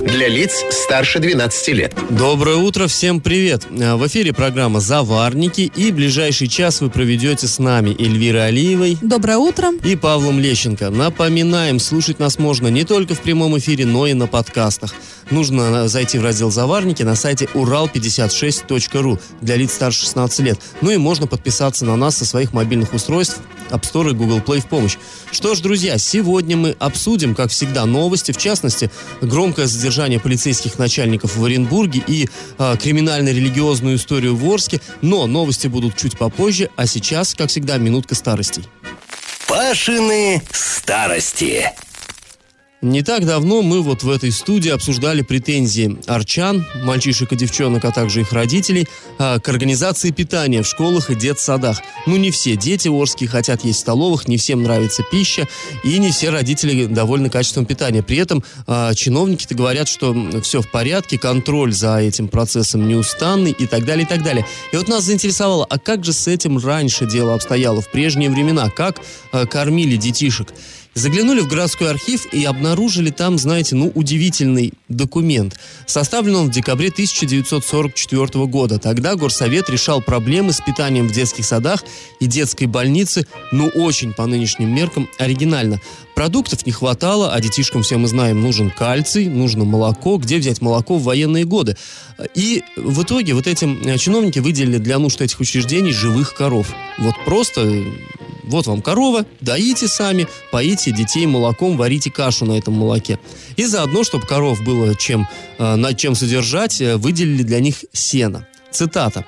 Для лиц старше 12 лет. Доброе утро, всем привет! Э, В эфире программа «Заварники» и ближайший час вы проведете с нами Эльвирой Алиевой Доброе утро. и Павлом Лещенко. Напоминаем, слушать нас можно не только в прямом эфире, но и на подкастах. Нужно э, зайти в раздел «Заварники» на сайте урал56.ру для лиц старше 16 лет. Ну и можно подписаться на нас со своих мобильных устройств App Store и Google Play в помощь. Что ж, друзья, сегодня мы обсудим, как всегда, новости, в частности, громкое задержание полицейских начальников в Оренбурге и э, криминально-религиозную историю в Орске. Но новости будут чуть попозже, а сейчас, как всегда, минутка старостей. Пашины старости. Не так давно мы вот в этой студии обсуждали претензии арчан, мальчишек и девчонок, а также их родителей, а, к организации питания в школах и детсадах. Ну, не все дети орские хотят есть в столовых, не всем нравится пища, и не все родители довольны качеством питания. При этом а, чиновники-то говорят, что все в порядке, контроль за этим процессом неустанный и так далее, и так далее. И вот нас заинтересовало, а как же с этим раньше дело обстояло, в прежние времена, как а, кормили детишек? Заглянули в городской архив и обнаружили там, знаете, ну, удивительный документ. Составлен он в декабре 1944 года. Тогда Горсовет решал проблемы с питанием в детских садах и детской больнице, ну, очень по нынешним меркам оригинально. Продуктов не хватало, а детишкам, все мы знаем, нужен кальций, нужно молоко. Где взять молоко в военные годы? И в итоге вот этим э, чиновники выделили для нужд этих учреждений живых коров. Вот просто э, вот вам корова, доите сами, поите детей молоком, варите кашу на этом молоке. И заодно, чтобы коров было чем, э, над чем содержать, э, выделили для них сено. Цитата.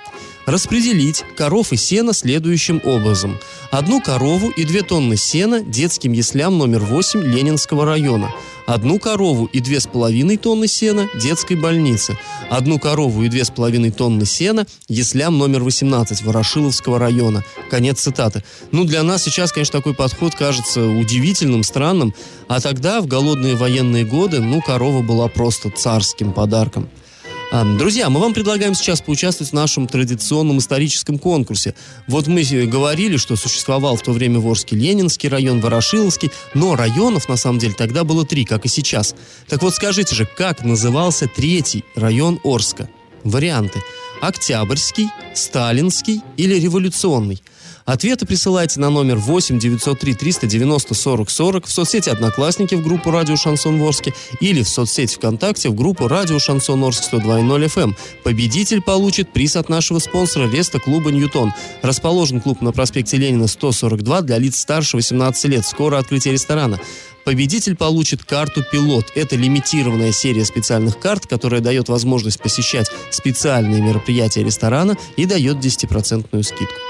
Распределить коров и сена следующим образом. Одну корову и две тонны сена детским яслям номер 8 Ленинского района. Одну корову и две с половиной тонны сена детской больнице. Одну корову и две с половиной тонны сена яслям номер 18 Ворошиловского района. Конец цитаты. Ну, для нас сейчас, конечно, такой подход кажется удивительным, странным. А тогда, в голодные военные годы, ну, корова была просто царским подарком. А, Друзья, мы вам предлагаем сейчас поучаствовать в нашем традиционном историческом конкурсе. Вот мы говорили, что существовал в то время в Орске Ленинский район, Ворошиловский, но районов, на самом деле, тогда было три, как и сейчас. Так вот, скажите же, как назывался третий район Орска? Варианты. Октябрьский, Сталинский или Революционный? Ответы присылайте на номер 8 903 390 40 40 в соцсети «Одноклассники» в группу «Радио Шансон Орске» или в соцсети ВКонтакте в группу «Радио Шансон Орск 102.0 FM». Победитель получит приз от нашего спонсора Реста клуба «Ньютон». Расположен клуб на проспекте Ленина 142 для лиц старше 18 лет. Скоро открытие ресторана. Победитель получит карту «Пилот». Это лимитированная серия специальных карт, которая дает возможность посещать специальные мероприятия ресторана и дает 10% скидку.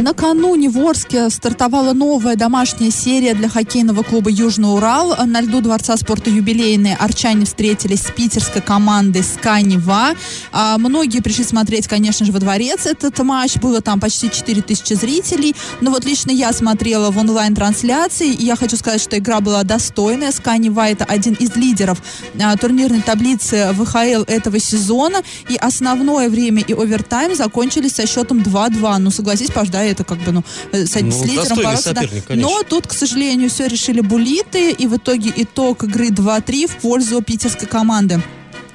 Накануне в Орске стартовала новая домашняя серия для хоккейного клуба «Южный Урал». На льду Дворца спорта «Юбилейные» арчане встретились с питерской командой «Сканева». А, многие пришли смотреть, конечно же, во дворец этот матч. Было там почти 4000 зрителей. Но вот лично я смотрела в онлайн-трансляции, и я хочу сказать, что игра была достойная. «Сканева» — это один из лидеров а, турнирной таблицы ВХЛ этого сезона. И основное время и овертайм закончились со счетом 2-2. Ну, согласись, да, это как бы, ну, э, с, Ну, с лидером бороться, да. Но тут, к сожалению, все решили булиты, и в итоге итог игры 2-3 в пользу питерской команды.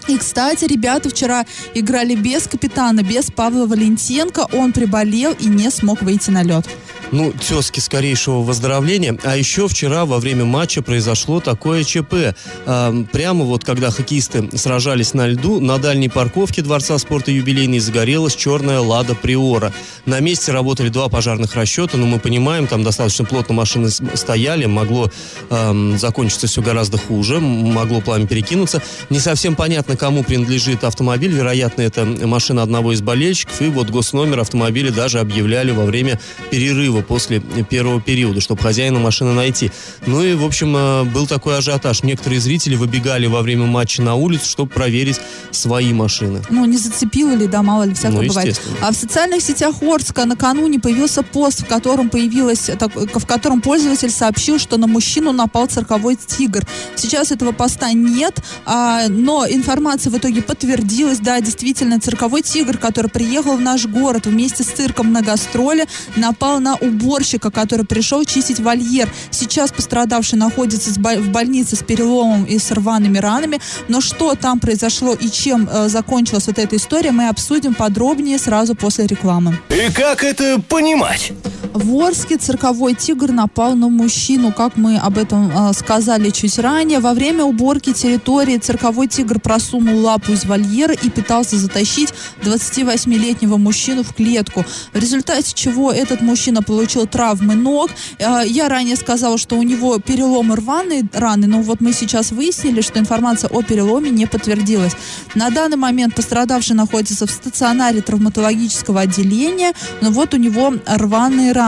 И, кстати, ребята вчера играли без капитана, без Павла Валентенко. Он приболел и не смог выйти на лед. Ну, тезки скорейшего выздоровления. А еще вчера во время матча произошло такое ЧП. А, прямо вот когда хоккеисты сражались на льду, на дальней парковке Дворца спорта юбилейный загорелась черная «Лада Приора». На месте работали два пожарных расчета, но мы понимаем, там достаточно плотно машины стояли, могло ам, закончиться все гораздо хуже, могло пламя перекинуться. Не совсем понятно, кому принадлежит автомобиль. Вероятно, это машина одного из болельщиков. И вот госномер автомобиля даже объявляли во время перерыва после первого периода, чтобы хозяина машины найти. Ну и, в общем, э, был такой ажиотаж. Некоторые зрители выбегали во время матча на улицу, чтобы проверить свои машины. Ну, не зацепило ли, да, мало ли, всякое Ну, бывает. А в социальных сетях Орска накануне появился пост, в котором появилась, так- в котором пользователь сообщил, что на мужчину напал цирковой тигр. Сейчас этого поста нет, а, но информация в итоге подтвердилась. Да, действительно, цирковой тигр, который приехал в наш город вместе с цирком на гастроли, напал на уборщика, который пришел чистить вольер. Сейчас пострадавший находится в больнице с переломом и с рваными ранами. Но что там произошло и чем э, закончилась вот эта история, мы обсудим подробнее сразу после рекламы. И как это понимать? В Орске цирковой тигр напал на мужчину, как мы об этом э, сказали чуть ранее. Во время уборки территории цирковой тигр просунул лапу из вольера и пытался затащить 28-летнего мужчину в клетку. В результате чего этот мужчина получил травмы ног. Э, я ранее сказала, что у него переломы рваные раны, но вот мы сейчас выяснили, что информация о переломе не подтвердилась. На данный момент пострадавший находится в стационаре травматологического отделения, но вот у него рваные раны.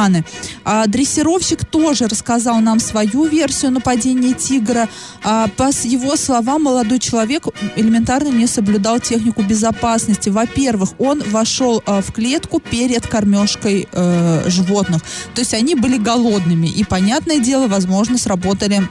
А дрессировщик тоже рассказал нам свою версию нападения тигра. А, по его словам, молодой человек элементарно не соблюдал технику безопасности. Во-первых, он вошел а, в клетку перед кормежкой э, животных. То есть они были голодными. И, понятное дело, возможно, сработали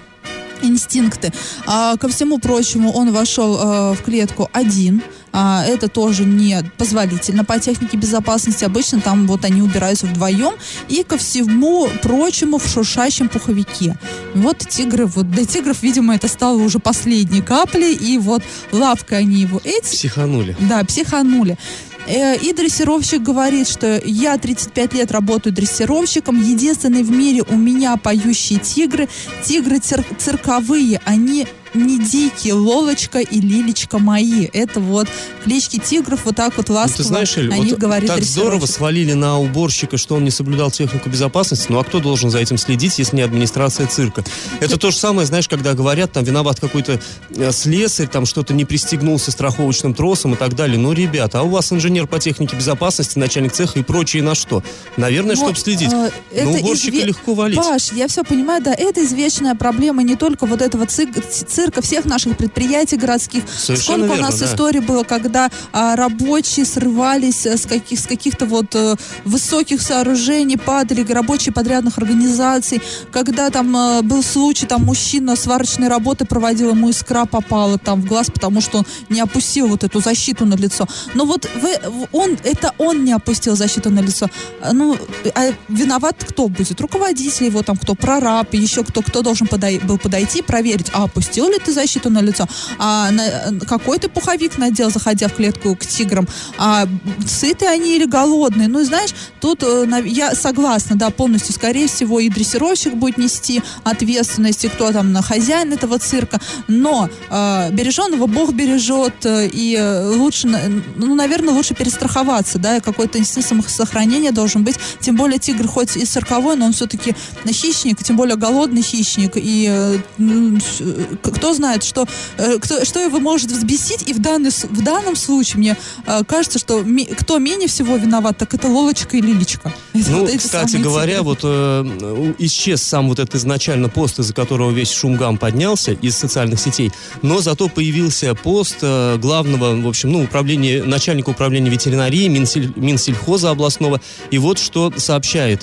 инстинкты. А, ко всему прочему, он вошел э, в клетку один. А, это тоже не позволительно по технике безопасности. Обычно там вот они убираются вдвоем. И ко всему прочему в шуршащем пуховике. Вот тигры, вот для тигров, видимо, это стало уже последней каплей. И вот лапкой они его эти Психанули. да, психанули. Э, И дрессировщик говорит, что я 35 лет работаю дрессировщиком. Единственный в мире у меня поющие тигры. Тигры цир- цирковые, они не дикие, Лолочка и Лилечка мои. Это вот клички тигров, вот так вот Ну, ласково ты знаешь, Эль, них вот говорит так здорово свалили на уборщика, что он не соблюдал технику безопасности. Ну а кто должен за этим следить, если не администрация цирка? Это то же самое, знаешь, когда говорят, там виноват какой-то э, слесарь, там что-то не пристегнулся страховочным тросом и так далее. Ну, ребята, а у вас инженер по технике безопасности, начальник цеха и прочие на что? Наверное, чтобы Вот, следить. э, На это уборщика изве- легко валить. Паш, я все понимаю, да, это извечная проблема не только вот этого цик- цирка, всех наших предприятий городских. Совершенно Сколько у верно, нас да. историй было, когда а, рабочие срывались э, с, каких, с каких-то вот э, высоких сооружений, падали рабочие подрядных организаций, когда там э, был случай, там мужчина сварочной работы проводил, ему искра попала там в глаз, потому что он не опустил вот эту защиту на лицо. Но вот вы, он, это он не опустил защиту на лицо. А, Ну, а виноват кто будет? Руководитель его, там, кто, прораб, еще кто, кто должен подай- был подойти, проверить, а опустил ли ты защиту на лицо, а на- какой ты пуховик надел, заходя в клетку к тиграм, а сытые они или голодные. Ну, знаешь, тут э, я согласна, да, полностью, скорее всего, и дрессировщик будет нести ответственность, и кто там на хозяин этого цирка, но э, береженного Бог бережет, э, и э, лучше, ну, наверное, лучше перестраховаться, да, и какой-то инстинкт самосохранения должен быть, тем более тигр хоть и цирковой, но он все-таки хищник, тем более голодный хищник, и э, э, кто знает, что, э, кто, что его может взбесить, и в, данный, в данном случае мне э, кажется, что ми- кто менее всего виноват, так это Лолочка и Лилечка. Ну, вот кстати говоря, вот э, исчез сам вот этот изначально пост, из-за которого весь шумгам поднялся из социальных сетей, но зато появился пост э, главного, в общем, ну, управления, начальника управления ветеринарии Минсель- Минсельхоза областного. И вот что сообщает,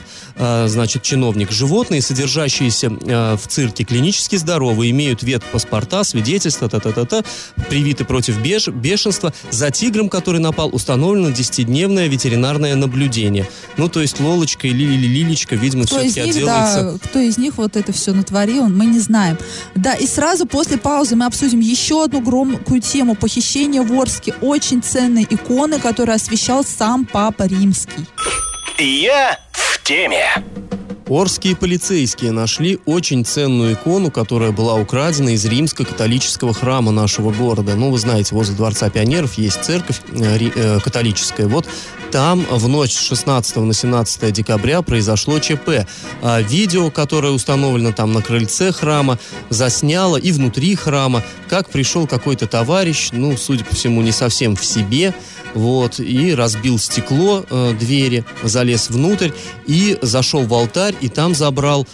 значит, чиновник. Животные, содержащиеся э, в цирке, клинически здоровы, имеют ветпаспорта, свидетельства, та-та-та-та, привиты против беж- бешенства. За тигром, который напал, установлено 10-дневное ветеринарное наблюдение. Ну, то есть Лолочка и Лили Лилечка, видимо, все-таки них, отделаются. да, кто из них вот это все натворил, мы не знаем. Да, и сразу после паузы мы обсудим еще одну громкую тему похищения в Орске очень ценной иконы, которую освещал сам Папа Римский. Я теме. Орские полицейские нашли очень ценную икону, которая была украдена из римско-католического храма нашего города. Ну, вы знаете, возле Дворца пионеров есть церковь э, э, католическая. Вот там в ночь с 16 на 17 декабря произошло ЧП. А видео, которое установлено там на крыльце храма, засняло и внутри храма, как пришел какой-то товарищ, ну, судя по всему, не совсем в себе, вот, и разбил стекло э, двери, залез внутрь и зашел в алтарь, и там забрал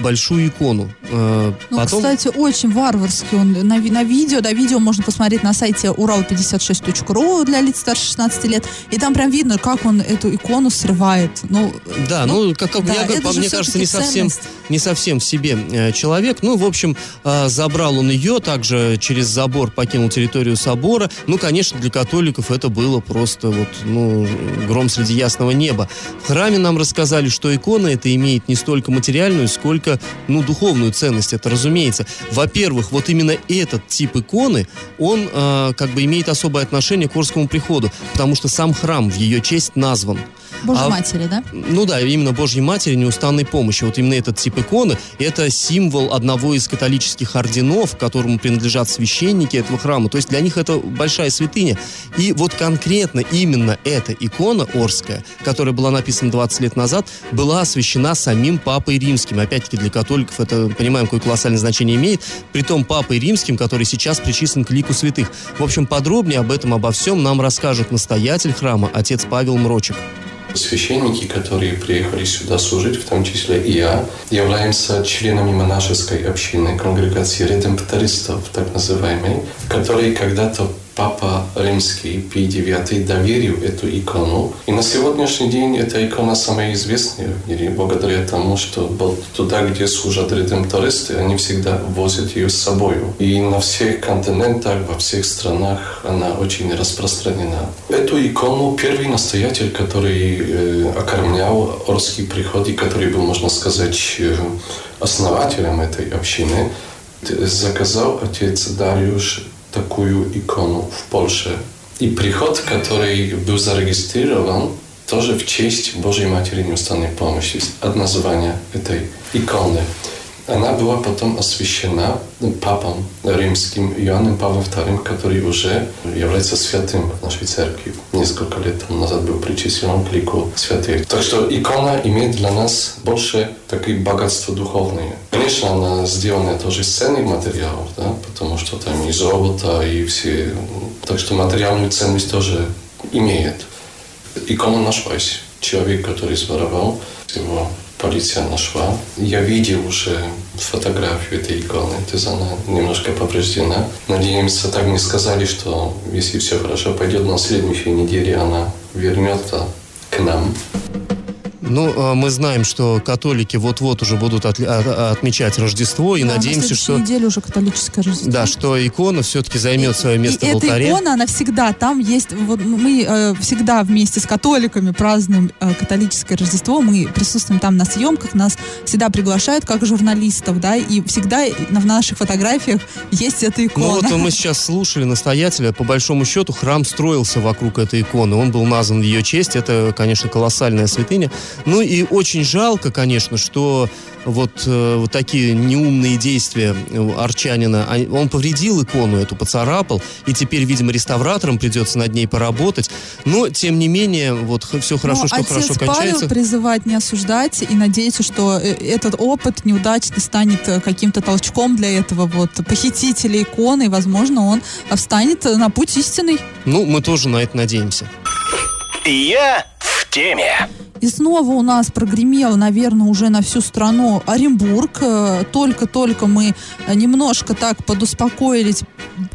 большую икону. Э, Ну, потом... кстати, очень варварский он на, на видео. Да, видео можно посмотреть на сайте урал56.ру для лиц старше 16 лет. И там прям видно, как он эту икону срывает. Ну, Да, ну, как, как да, я это по- мне кажется, не совсем, ценность. не совсем в себе э, человек. Ну, в общем, э, забрал он ее, также через забор покинул территорию собора. Ну, конечно, для католиков это было просто вот, ну, гром среди ясного неба. В храме нам рассказали, что икона это имеет не столько материальную, сколько, ну, духовную ценность. Это разумеется. Во-первых, вот именно этот тип иконы, он э, как бы имеет особое отношение к Орскому приходу, потому что сам храм в ее честь назван. Божьей А- матери, да? Ну да, именно Божьей Матери неустанной помощи. Вот именно этот тип иконы – это символ одного из католических орденов, которому принадлежат священники этого храма. То есть для них это большая святыня. И вот конкретно именно эта икона Орская, которая была написана 20 лет назад, была освящена самим Папой Римским. Опять-таки для католиков это, понимаем, какое колоссальное значение имеет. Притом Папой Римским, который сейчас причислен к лику святых. В общем, подробнее об этом, обо всем нам расскажет настоятель храма, отец Павел Мрочек. Священники, которые приехали сюда служить, в том числе и я, являемся членами монашеской общины, конгрегации редемптористов, так называемой, которой когда-то Папа Римский Пий IX доверил эту икону. И на сегодняшний день эта икона самая известная в мире, благодаря тому, что туда, где служат редемптористы, они всегда возят ее с собой. И на всех континентах, во всех странах она очень распространена. Эту икону первый настоятель, который э, окормлял Орский приход, и который был, можно сказать, э, основателем этой общины, заказал отец Dariusz такую икону в Польше. И приход, который был зарегистрирован, тоже в честь Божьей Матери Неустанной Помощи, от названия этой иконы. Она была потом освящена папом римским Иоанном Павлом II, который уже является святым в нашей церкви. Несколько лет тому назад был причислен к лику святых. Так что икона имеет для нас больше такое богатство духовное. Конечно, она сделана тоже из ценных материалов, да, потому что там и золото, и все. Так что материальную ценность тоже имеет. Икона нашлась. Человек, который своровал, его полиция нашла. Я видел уже фотографию этой иконы. То есть она немножко повреждена. Надеемся, так мне сказали, что если все хорошо пойдет, на следующей неделе она вернется к нам. Ну, э, мы знаем, что католики вот-вот уже будут отли- а- а- отмечать Рождество, и Да, надеемся, на что... неделе уже католическое Рождество. Да, что икона все-таки займет свое место и в эта алтаре. икона, она всегда там есть. Вот мы э, всегда вместе с католиками празднуем э, католическое Рождество. Мы присутствуем там на съемках, нас всегда приглашают как журналистов, да, и всегда на, в наших фотографиях есть эта икона. Ну вот мы сейчас слушали настоятеля, по большому счету храм строился вокруг этой иконы, он был назван в ее честь, это, конечно, колоссальная святыня. Ну и очень жалко, конечно, что вот, э, вот такие неумные действия арчанина, они- он повредил икону эту, поцарапал, и теперь, видимо, реставраторам придется над ней поработать, но, тем не менее, вот все хорошо, Но что отец хорошо Павел кончается. призывает не осуждать и надеется, что э, этот опыт неудачный станет э, каким-то толчком для этого вот похитителя иконы, и, возможно, он встанет на путь истинный. Ну, мы тоже на это надеемся. Я в теме. И снова у нас прогремел, наверное, уже на всю страну Оренбург. Э, Только-только мы э, немножко так подуспокоились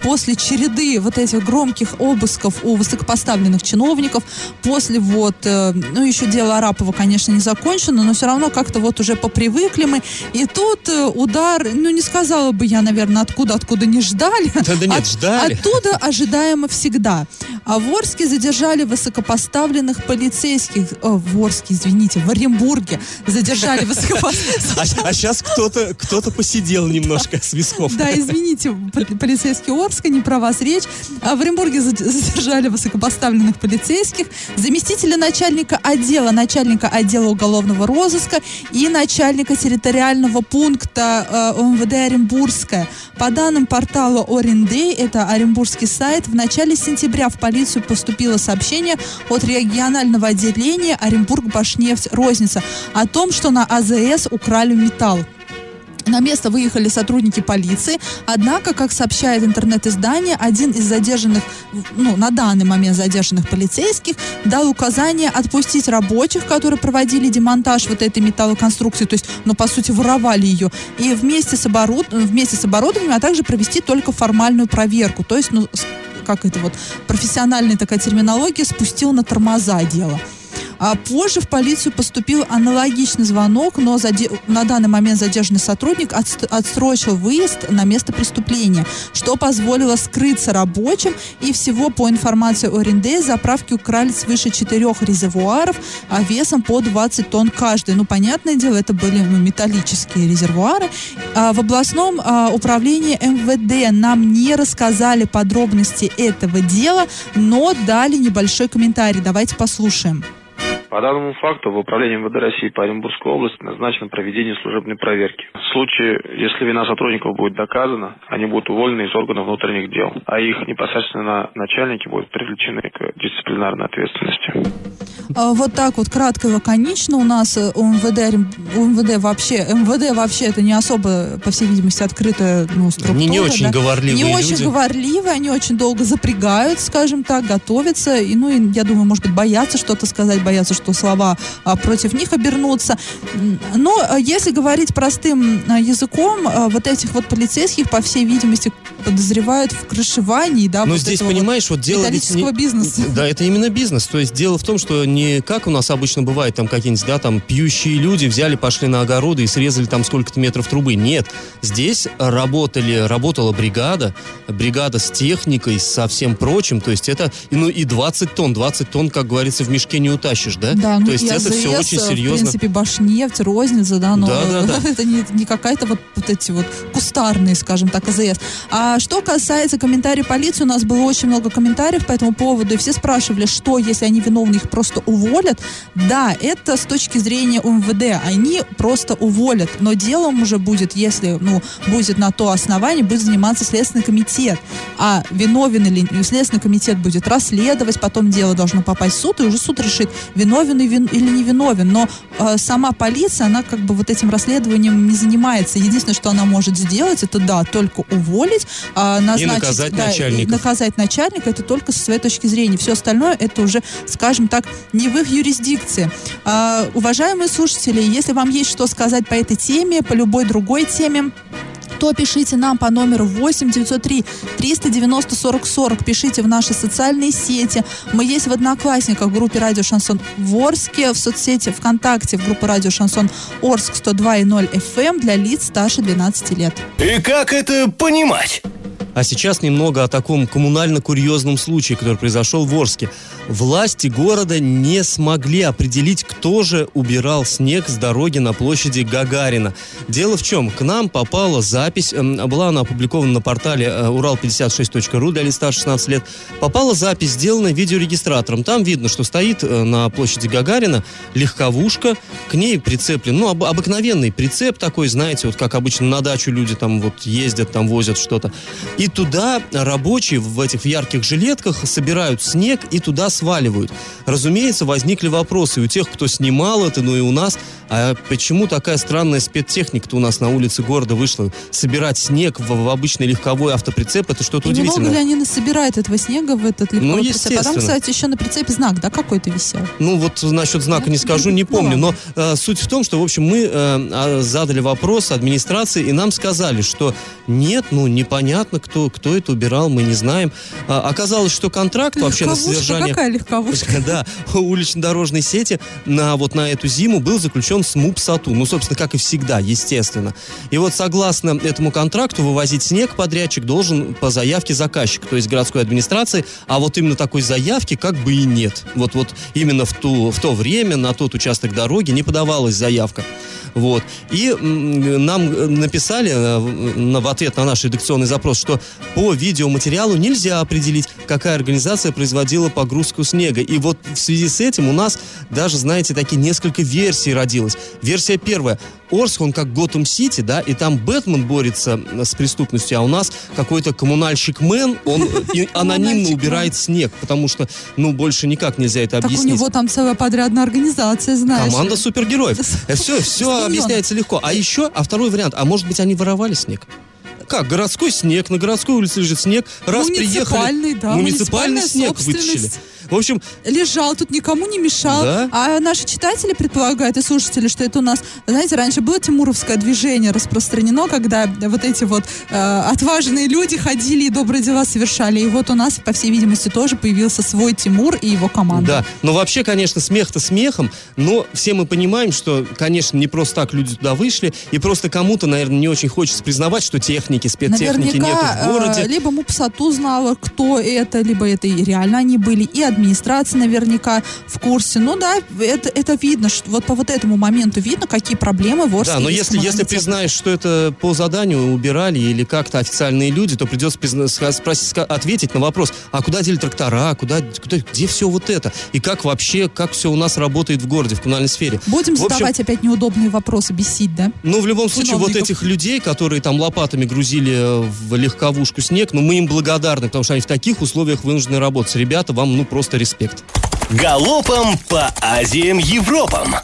после череды вот этих громких обысков у высокопоставленных чиновников, после вот, э, ну, еще дело Арапова, конечно, не закончено, но все равно как-то вот уже попривыкли мы. И тут э, удар, ну, не сказала бы я, наверное, откуда, откуда не ждали. Да, да нет, От- ждали. Оттуда ожидаемо всегда. А в Орске задержали высокопоставленных полицейских. О, в Орске, извините, в Оренбурге задержали высокопоставленных. А, сейчас кто-то кто посидел немножко с висков. Да, извините, полицейский Орска, не про вас речь. А в Оренбурге зад- задержали высокопоставленных полицейских, заместителя начальника отдела, начальника отдела уголовного розыска и начальника территориального пункта э, МВД Оренбургская. По данным портала Орендей, это оренбургский сайт, в начале сентября в полицию поступило сообщение от регионального отделения Оренбург-Башнефть Розница о том, что на АЗС украли металл. На место выехали сотрудники полиции, однако, как сообщает интернет-издание, один из задержанных, ну, на данный момент задержанных полицейских дал указание отпустить рабочих, которые проводили демонтаж вот этой металлоконструкции, то есть, ну, по сути, воровали ее, и вместе с, оборуд... вместе с оборудованием, а также провести только формальную проверку, то есть, ну, как это вот, профессиональная такая терминология, спустил на тормоза дело. А позже в полицию поступил аналогичный звонок, но заде... на данный момент задержанный сотрудник от... отсрочил выезд на место преступления, что позволило скрыться рабочим. И всего по информации о РНД заправки украли свыше четырех резервуаров а весом по 20 тонн каждый. Ну, понятное дело, это были ну, металлические резервуары. А в областном а, управлении МВД нам не рассказали подробности этого дела, но дали небольшой комментарий. Давайте послушаем. По данному факту в управлении МВД России по Оренбургской области назначено проведение служебной проверки. В случае, если вина сотрудников будет доказана, они будут уволены из органов внутренних дел, а их непосредственно начальники будут привлечены к дисциплинарной ответственности. А, вот так вот кратко и лаконично у нас э, у МВД, у МВД вообще, МВД вообще это не особо, по всей видимости, открытая ну, структура. Не, не очень да? говорливые Не люди. очень говорливые, они очень долго запрягают, скажем так, готовятся, и, ну, и, я думаю, может быть, боятся что-то сказать, боятся, что слова а, против них обернутся. Но а, если говорить простым а, языком, вот этих вот полицейских, по всей видимости, подозревают в крышевании, да, Но вот здесь, понимаешь, вот дело ведь не- бизнеса. Да, это именно бизнес. То есть дело в том, что не как у нас обычно бывает, там какие-нибудь, да, там пьющие люди взяли, пошли на огороды и срезали там сколько-то метров трубы. Нет, здесь работали, работала бригада, бригада с техникой, со всем прочим. То есть это, ну и 20 тонн, 20 тонн, как говорится, в мешке не утащишь, да? Да, ну То есть это все очень В серьезно. принципе, Башнефть, Розница, да, но Да, да, да. это не, не какая-то вот, вот эти вот кустарные, скажем так, АЗС. А что касается комментариев полиции, у нас было очень много комментариев по этому поводу, и все спрашивали, что, если они виновны, их просто уволят. Да, это с точки зрения УМВД, они просто уволят, но делом уже будет, если, ну, будет на то основание, будет заниматься Следственный комитет. А виновен или Следственный комитет будет расследовать, потом дело должно попасть в суд, и уже суд решит, виновен и вин- или не виновен. Но э, сама полиция, она как бы вот этим расследованием не занимается. Единственное, что она может сделать, это да, только уволить, а, назначить, наказать да, и начальников. наказать начальника, это только со своей точки зрения. Все остальное это уже, скажем так, не в их юрисдикции. А, уважаемые слушатели, если вам есть что сказать по этой теме, по любой другой теме, то пишите нам по номеру 8 903 390 40 40. Пишите в наши социальные сети. Мы есть в Одноклассниках в группе Радио Шансон в Орске, в соцсети ВКонтакте в группе Радио Шансон Орск 102.0 FM для лиц старше 12 лет. И как это понимать? А сейчас немного о таком коммунально-курьезном случае, который произошел в Орске. Власти города не смогли определить, кто же убирал снег с дороги на площади Гагарина. Дело в чем? К нам попала запись, эм, была она опубликована на портале э, урал56.ру для лиц старше 16 лет. Попала запись, сделанная видеорегистратором. Там видно, что стоит э, на площади Гагарина легковушка, к ней прицеплен, ну, об- обыкновенный прицеп такой, знаете, вот как обычно на дачу люди там вот ездят, там возят что-то. И туда рабочие в этих ярких жилетках собирают снег и туда сваливают. Разумеется, возникли вопросы и у тех, кто снимал это, ну и у нас. А почему такая странная спецтехника-то у нас на улице города вышла? Собирать снег в, в обычный легковой автоприцеп, это что-то И много ли удивительное. они насобирают этого снега в этот легковой Ну, прицеп? А там, кстати, еще на прицепе знак, да, какой-то висел? Ну вот насчет знака не скажу, не Ну, помню. Но э, суть в том, что, в общем, мы э, а, задали вопрос администрации, и нам сказали, что нет, ну непонятно, кто, кто это убирал, мы не знаем. А, оказалось, что контракт вообще на содержание... какая легковушка? Да, улично-дорожной сети на, вот на эту зиму был заключен с МУП «Сату». Ну, собственно, как и всегда, естественно. И вот согласно этому контракту вывозить снег подрядчик должен по заявке заказчика, то есть городской администрации, а вот именно такой заявки как бы и нет. Вот, вот именно в, ту, в то время на тот участок дороги не подавалась заявка. Вот. И нам э, написали э, в ответ на наш редакционный запрос, что по видеоматериалу нельзя определить, какая организация производила погрузку снега. И вот в связи с этим у нас даже, знаете, такие несколько версий родилось. Появилась. Версия первая. Орск, он как Готэм Сити, да, и там Бэтмен борется с преступностью, а у нас какой-то коммунальщик Мэн, он и анонимно убирает снег, потому что, ну, больше никак нельзя это Так у объяснить. него там целая подрядная организация, знаешь. Команда супергероев. Все, все Миллион. объясняется легко. А еще, а второй вариант, а может быть они воровали снег? Как? Городской снег, на городской улице лежит снег. Раз приехали, да, муниципальный снег вытащили. В общем, лежал, тут никому не мешал. Да. А наши читатели предполагают и слушатели, что это у нас, знаете, раньше было тимуровское движение распространено, когда вот эти вот э, отважные люди ходили и добрые дела совершали. И вот у нас, по всей видимости, тоже появился свой Тимур и его команда. Да, но вообще, конечно, смех-то смехом, но все мы понимаем, что, конечно, не просто так люди туда вышли, и просто кому-то, наверное, не очень хочется признавать, что техники, спецтехники нету в городе. э, либо МУПСАТУ знала, кто это, либо это и реально они были, и администрация наверняка в курсе. Ну да, это, это видно, что вот по вот этому моменту видно, какие проблемы в Орске Да, но если, если коммунальной признаешь, что это по заданию убирали или как-то официальные люди, то придется спросить, ответить на вопрос, а куда дели трактора, куда, куда, где все вот это? И как вообще, как все у нас работает в городе, в коммунальной сфере? Будем В общем, задавать опять неудобные вопросы, бесить, да? Ну, в любом случае, вот этих людей, которые там лопатами грузили э, в легковушку снег, ну, мы им благодарны, потому что они в таких условиях вынуждены работать. Ребята, вам, ну, просто респект. Галопом по Азиям Европам.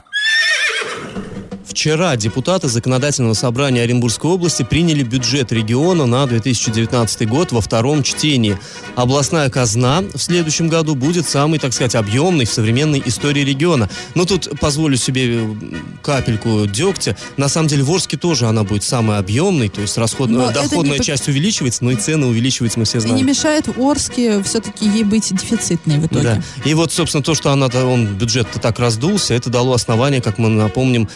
Вчера депутаты Законодательного собрания Оренбургской области приняли бюджет региона на 2019 год во втором чтении. Областная казна в следующем году будет самой, так сказать, объемной в современной истории региона. Но тут позволю себе э, капельку дегтя. На самом деле в Орске тоже она будет самой объемной, то есть расход... Но доходная не часть увеличивается, но и цены увеличиваются, мы все И знаем. не мешает в Орске все-таки ей быть дефицитной в итоге. Да. И вот, собственно, то, что она, он, бюджет-то так раздулся, это дало основание, как мы напомним,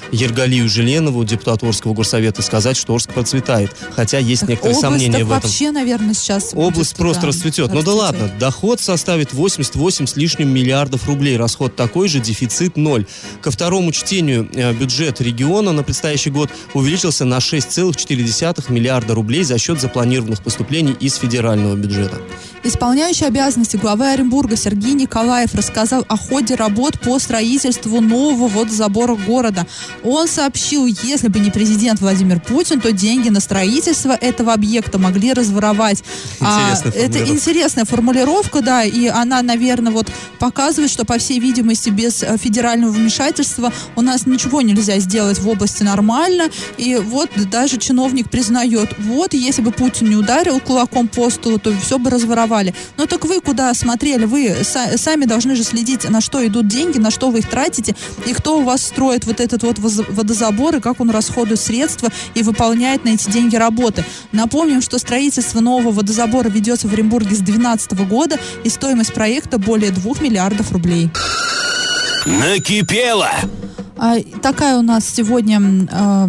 Ергалию Желенову, депутату Орского горсовета, сказать, что Орск процветает. Хотя есть Так некоторые сомнения в этом. вообще, наверное, сейчас Область будет, просто да, расцветет. Ну да расцветет. ладно, доход составит 88 с лишним миллиардов рублей. Расход такой же, дефицит ноль. Ко второму чтению э, бюджет региона на предстоящий год увеличился на 6,4 миллиарда рублей за счет запланированных поступлений из федерального бюджета. Исполняющий обязанности главы Оренбурга Сергей Николаев рассказал о ходе работ по строительству нового водозабора города. Он сообщил, если бы не президент Владимир Путин, то деньги на строительство этого объекта могли разворовать. А, Интересная это формулировка. интересная формулировка, да, и она, наверное, вот показывает, что, по всей видимости, без э, федерального вмешательства у нас ничего нельзя сделать в области нормально. И вот даже чиновник признает, вот, если бы Путин не ударил кулаком по столу, то все бы разворовали. Ну так вы куда смотрели? Вы са- сами должны же следить, на что идут деньги, на что вы их тратите, и кто у вас строит вот этот вот воз- водозабор, и как он расходует средства и выполняет на эти деньги работы. Напомним, что строительство нового водозабора ведется в Оренбурге с 2012 года, и стоимость проекта более 2 миллиардов рублей. Накипело. А, такая у нас сегодня э,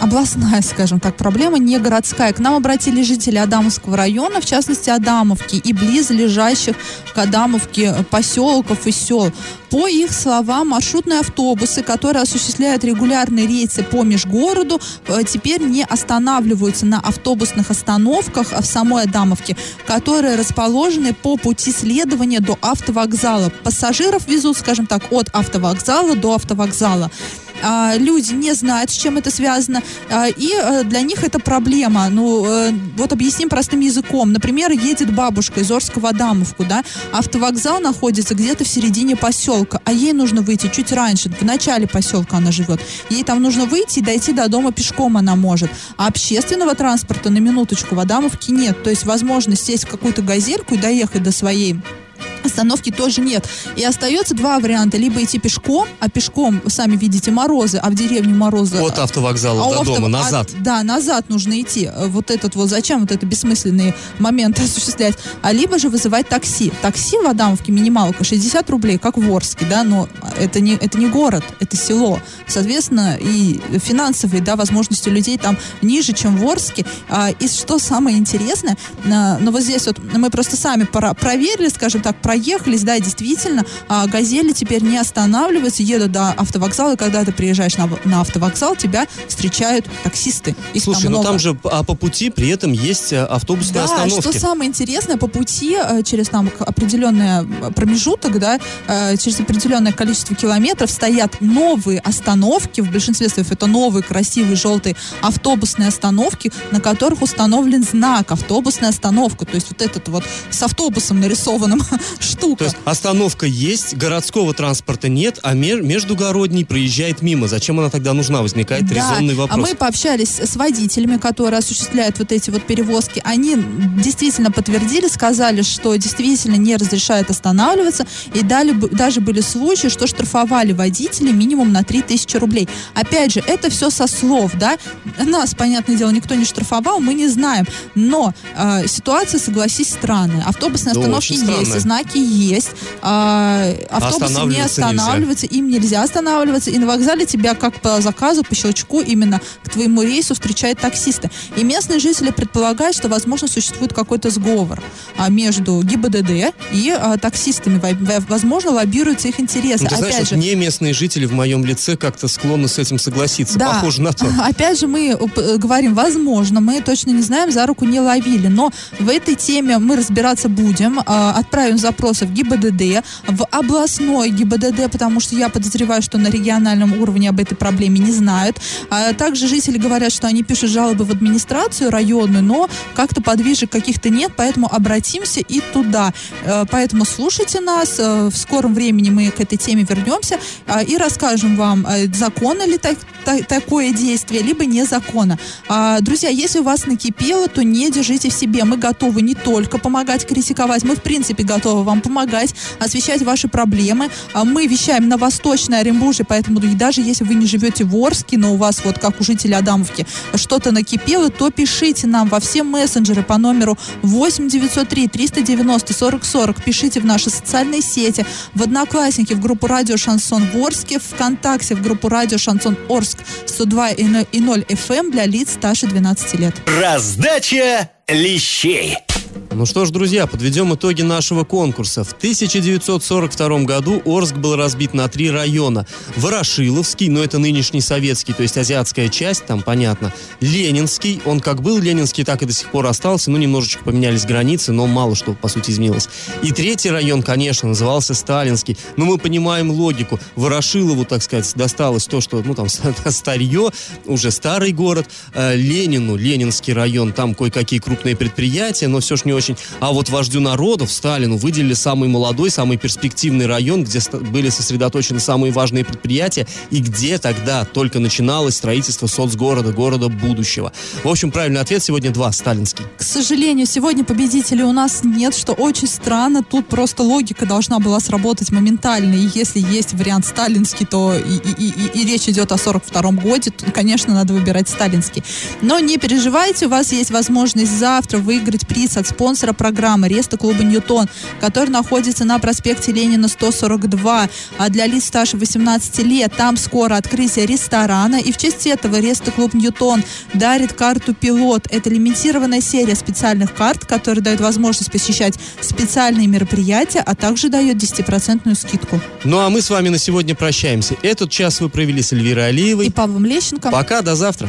областная, скажем так, проблема, не городская. К нам обратились жители Адамовского района, в частности Адамовки и близлежащих к Адамовке поселков и сел. По их словам, маршрутные автобусы, которые осуществляют регулярные рейсы по межгороду, э, теперь не останавливаются на автобусных остановках а в самой Адамовке, которые расположены по пути следования до автовокзала. Пассажиров везут, скажем так, от автовокзала до автовокзала. А, люди не знают, с чем это связано, а, и э, для них это проблема. Ну, э, вот объясним простым языком. Например, едет бабушка из Орска в Адамовку, да, автовокзал находится где-то в середине поселка, а ей нужно выйти чуть раньше, в начале поселка она живет. Ей там нужно выйти и дойти до дома пешком она может. А общественного транспорта на минуточку в Адамовке нет. То есть возможность сесть в какую-то газельку и доехать до своей остановки тоже нет. И остается два варианта. Либо идти пешком, а пешком, сами видите, морозы, а в деревне морозы... От автовокзала а до авто- дома, а- назад. да, назад нужно идти. Вот этот вот, зачем вот это бессмысленные моменты осуществлять? А либо же вызывать такси. Такси в Адамовке минималка 60 рублей, как в Орске, да, но это не, это не город, это село. Соответственно, и финансовые, да, возможности людей там ниже, чем в Орске. А, и что самое интересное, а, ну вот здесь вот мы просто сами пора- проверили, скажем так, проект поехались, да, действительно, а, газели теперь не останавливаются, едут до автовокзала, и когда ты приезжаешь на, на автовокзал, тебя встречают таксисты. Их Слушай, там ну много. там же а по пути при этом есть э, автобусные Да, остановки. что самое интересное, по пути э, через там определенный э, промежуток, да, через определенное количество километров стоят новые остановки, в большинстве своих это новые красивые желтые автобусные остановки, на которых установлен знак автобусная остановка, то есть вот этот вот с автобусом нарисованным штука. То есть остановка есть, городского транспорта нет, а ме- междугородний проезжает мимо. Зачем она тогда нужна? Возникает резонный а вопрос. мы пообщались с водителями, которые осуществляют вот эти вот перевозки. Они действительно подтвердили, сказали, что действительно не разрешают останавливаться. И дали, даже были случаи, что штрафовали водителей минимум на 3000 рублей. Опять же, это все со слов, да. Нас, понятное дело, никто не штрафовал, мы не знаем. Но э, ситуация, согласись, странная. Автобусные Да, остановки очень странная. есть, знаки есть. а, автобусы не Останавливаться нельзя. останавливаются, им нельзя останавливаться. И на вокзале тебя как по заказу, по щелчку именно к твоему рейсу встречают таксисты. И местные жители предполагают, что, возможно, существует какой-то сговор а, между ГИБДД и а, таксистами. Во- во- Возможно, лоббируются их интересы. Ну, ты знаешь, Опять же, не местные жители в моем лице как-то склонны с этим согласиться. Да. Похоже на то. Опять же, мы э, говорим, возможно, мы точно не знаем, за руку не ловили, но в этой теме мы разбираться будем, э, отправим запросы в ГИБДД, в областной ГИБДД, потому что я подозреваю, что на региональном уровне об этой проблеме не знают. А также жители говорят, что они пишут жалобы в администрацию районную, но как-то подвижек каких-то нет, поэтому обратимся и туда. Э, Поэтому слушайте нас, э, в скором времени мы к этой теме вернемся э, и расскажем вам, законно ли так- та- такое действие, либо незаконно. А, Друзья, если у вас накипело, то не держите в себе. Мы готовы не только помогать критиковать, мы в принципе готовы вам помогать, освещать ваши проблемы. А Мы вещаем на Восточной Оренбурге, поэтому даже если вы не живете в Орске, но у вас вот как у жителей Адамовки что-то накипело, то пишите нам во все мессенджеры по номеру 8 903 390 40 40. Пишите в наши социальные сети, в Одноклассники, в группу Радио Шансон в Орске, ВКонтакте, в группу Радио Шансон Орск 102 и 0 FM для лиц старше 12 лет. Раздача лещей. Ну что ж, друзья, подведем итоги нашего конкурса. В 1942 году Орск был разбит на три района. Ворошиловский, но это нынешний советский, то есть азиатская часть, там понятно. Ленинский, он как был Ленинский, так и до сих пор остался, ну немножечко поменялись границы, но мало что, по сути, изменилось. И третий район, конечно, назывался Сталинский. Но мы понимаем логику. Ворошилову, так сказать, досталось то, что, ну там, старье, уже старый город. Э, Ленину, Ленинский район, там кое-какие крупные предприятия, но все ж не очень. А вот вождю народов, Сталину, выделили самый молодой, самый перспективный район, где были сосредоточены самые важные предприятия и где тогда только начиналось строительство соцгорода, города будущего. В общем, правильный ответ сегодня два, сталинский. К сожалению, сегодня победителей у нас нет, что очень странно. Тут просто логика должна была сработать моментально. И если есть вариант сталинский, то и, и- и- и речь идет о 42 годе, то, конечно, надо выбирать сталинский. Но не переживайте, у вас есть возможность завтра выиграть приз от спонсора программы Реста клуба Ньютон, который находится на проспекте Ленина 142. А для лиц старше 18 лет там скоро открытие ресторана. И в честь этого Реста клуб Ньютон дарит карту «Пилот». Это лимитированная серия специальных карт, которая дает возможность посещать специальные мероприятия, а также дает 10% скидку. Ну а мы с вами на сегодня прощаемся. Этот час вы провели с Эльвирой И Алиевой. Павлом Лещенко. Пока, до завтра.